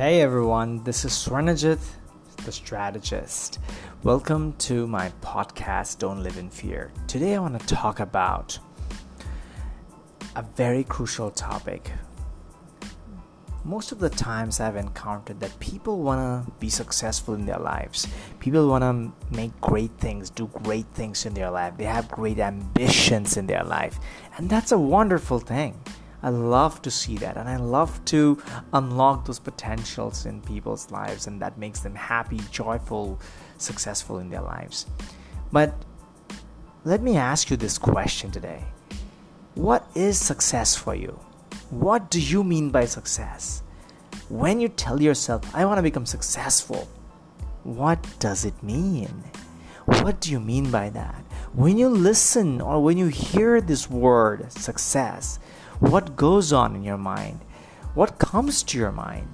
Hey everyone, this is Swarnajit, the strategist. Welcome to my podcast, Don't Live in Fear. Today I want to talk about a very crucial topic. Most of the times I've encountered that people want to be successful in their lives. People want to make great things, do great things in their life. They have great ambitions in their life. And that's a wonderful thing I love to see that and I love to unlock those potentials in people's lives and that makes them happy, joyful, successful in their lives. But let me ask you this question today What is success for you? What do you mean by success? When you tell yourself, I want to become successful, what does it mean? What do you mean by that? When you listen or when you hear this word, success, what goes on in your mind? What comes to your mind?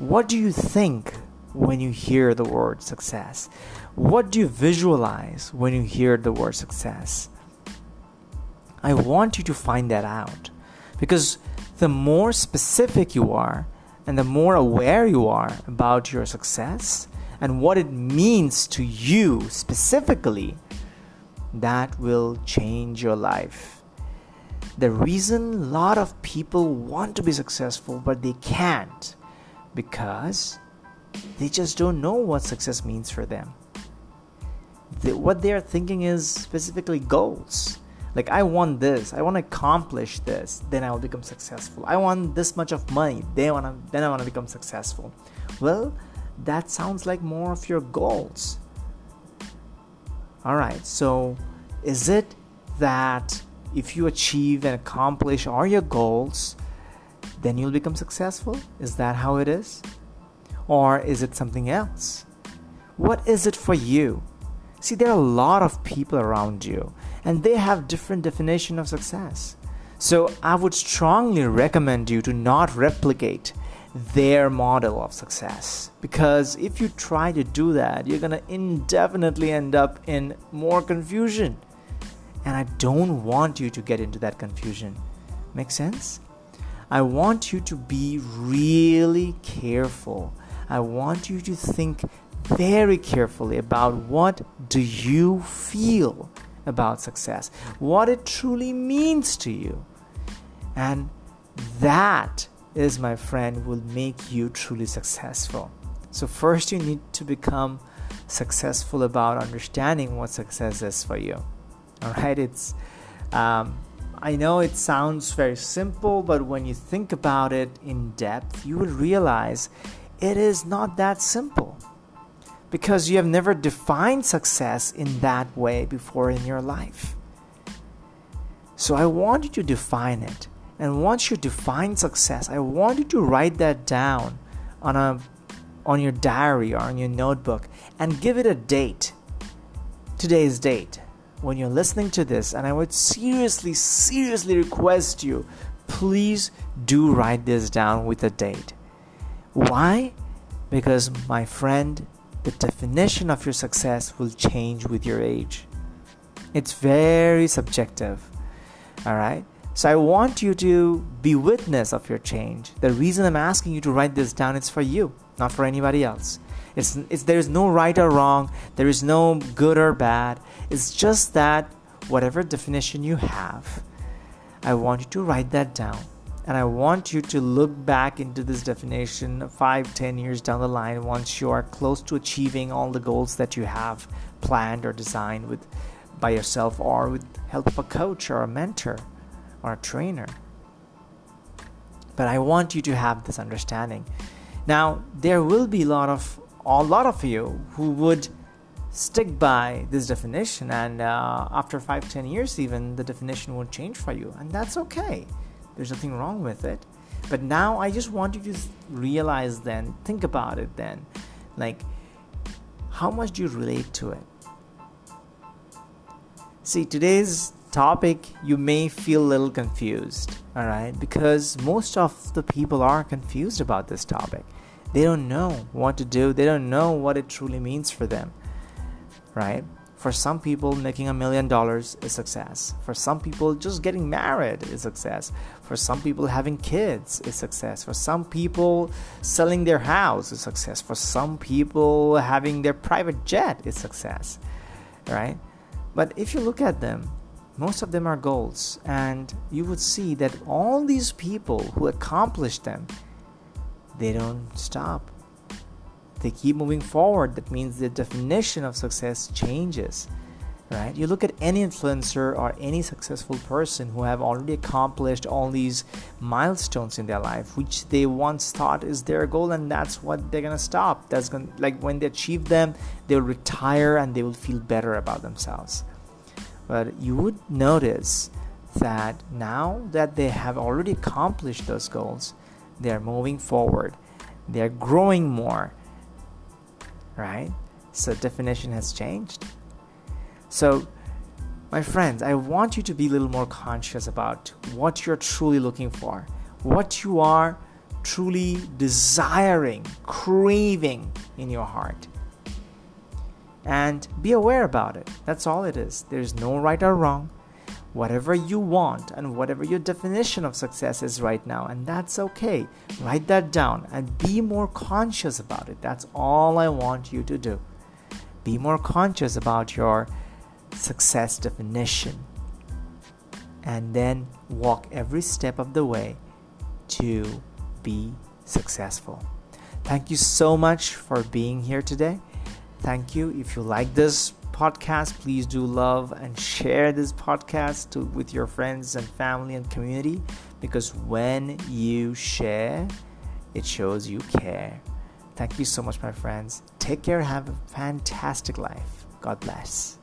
What do you think when you hear the word success? What do you visualize when you hear the word success? I want you to find that out because the more specific you are and the more aware you are about your success and what it means to you specifically, that will change your life the reason a lot of people want to be successful but they can't because they just don't know what success means for them. What they are thinking is specifically goals. Like i want this i want to accomplish this then i will become successful. I want this much of money want to then i want to become successful. Well that sounds like more of your goals. All right so is it that if you achieve and accomplish all your goals, then you'll become successful? Is that how it is? Or is it something else? What is it for you? See, there are a lot of people around you, and they have different definition of success. So I would strongly recommend you to not replicate their model of success because if you try to do that, you're going to indefinitely end up in more confusion and I don't want you to get into that confusion. Make sense? I want you to be really careful. I want you to think very carefully about what do you feel about success, what it truly means to you. And that is, my friend, will make you truly successful. So, first, you need to become successful about understanding what success is for you all right it's um, i know it sounds very simple but when you think about it in depth you will realize it is not that simple. Because you have never defined success in that way before in your life. So i want you to define it. And once you define success i want you to write that down on a on your diary or on your notebook and give it a date. Today's date when you're listening to this, and I would seriously, seriously request you, please do write this down with a date. Why? Because, my friend, the definition of your success will change with your age. It's very subjective. All right? So I want you to be witness of your change. The reason I'm asking you to write this down is for you, not for anybody else. It's, it's there is no right or wrong. There is no good or bad. It's just that whatever definition you have, I want you to write that down. And I want you to look back into this definition five, ten years down the line once you are close to achieving all the goals that you have planned or designed with by yourself or with help of a coach or a mentor or a trainer. But I want you to have this understanding. Now, there will be a lot of a lot of you who would stick by this definition and uh, after five ten years even the definition will change for you and that's okay. There's nothing wrong with it. But now i just want you to realize then think about it then. Like how much do you relate to it? See today's topic you may feel a little confused all right because most of the people are confused about this topic they don't know what to do, they don't know what it truly means for them, right? For some people, making a million dollars is success. For some people, just getting married is success. For some people, having kids is success. For some people, selling their house is success. For some people, having their private jet is success. Right? But if you look at them, most of them are goals, and you would see that all these people who accomplish them, they don't stop. They keep moving forward. That means the definition of success changes right? You look at any influencer or any successful person who have already accomplished all these milestones in their life which they once thought is their goal and that's what they're gonna stop. That's gonna like when they achieve them they'll retire and they will feel better about themselves. But you would notice that now that they have already accomplished those goals they're moving forward they're growing more right? So definition has changed. So, my friends, I want you to be a little more conscious about what you're truly looking for, what you are truly desiring, craving in your heart. And be aware about it. That's all it is. There's no right or wrong whatever you want and whatever your definition of success is right now, and that's okay. Write that down and be more conscious about it. That's all I want you to do. Be more conscious about your success definition and then walk every step of the way to be successful. Thank you so much for being here today. Thank you. If you like this podcast, please do love and share this podcast to, with your friends and family and community because when you share, it shows you care. Thank you so much, my friends. Take care. Have a fantastic life. God bless.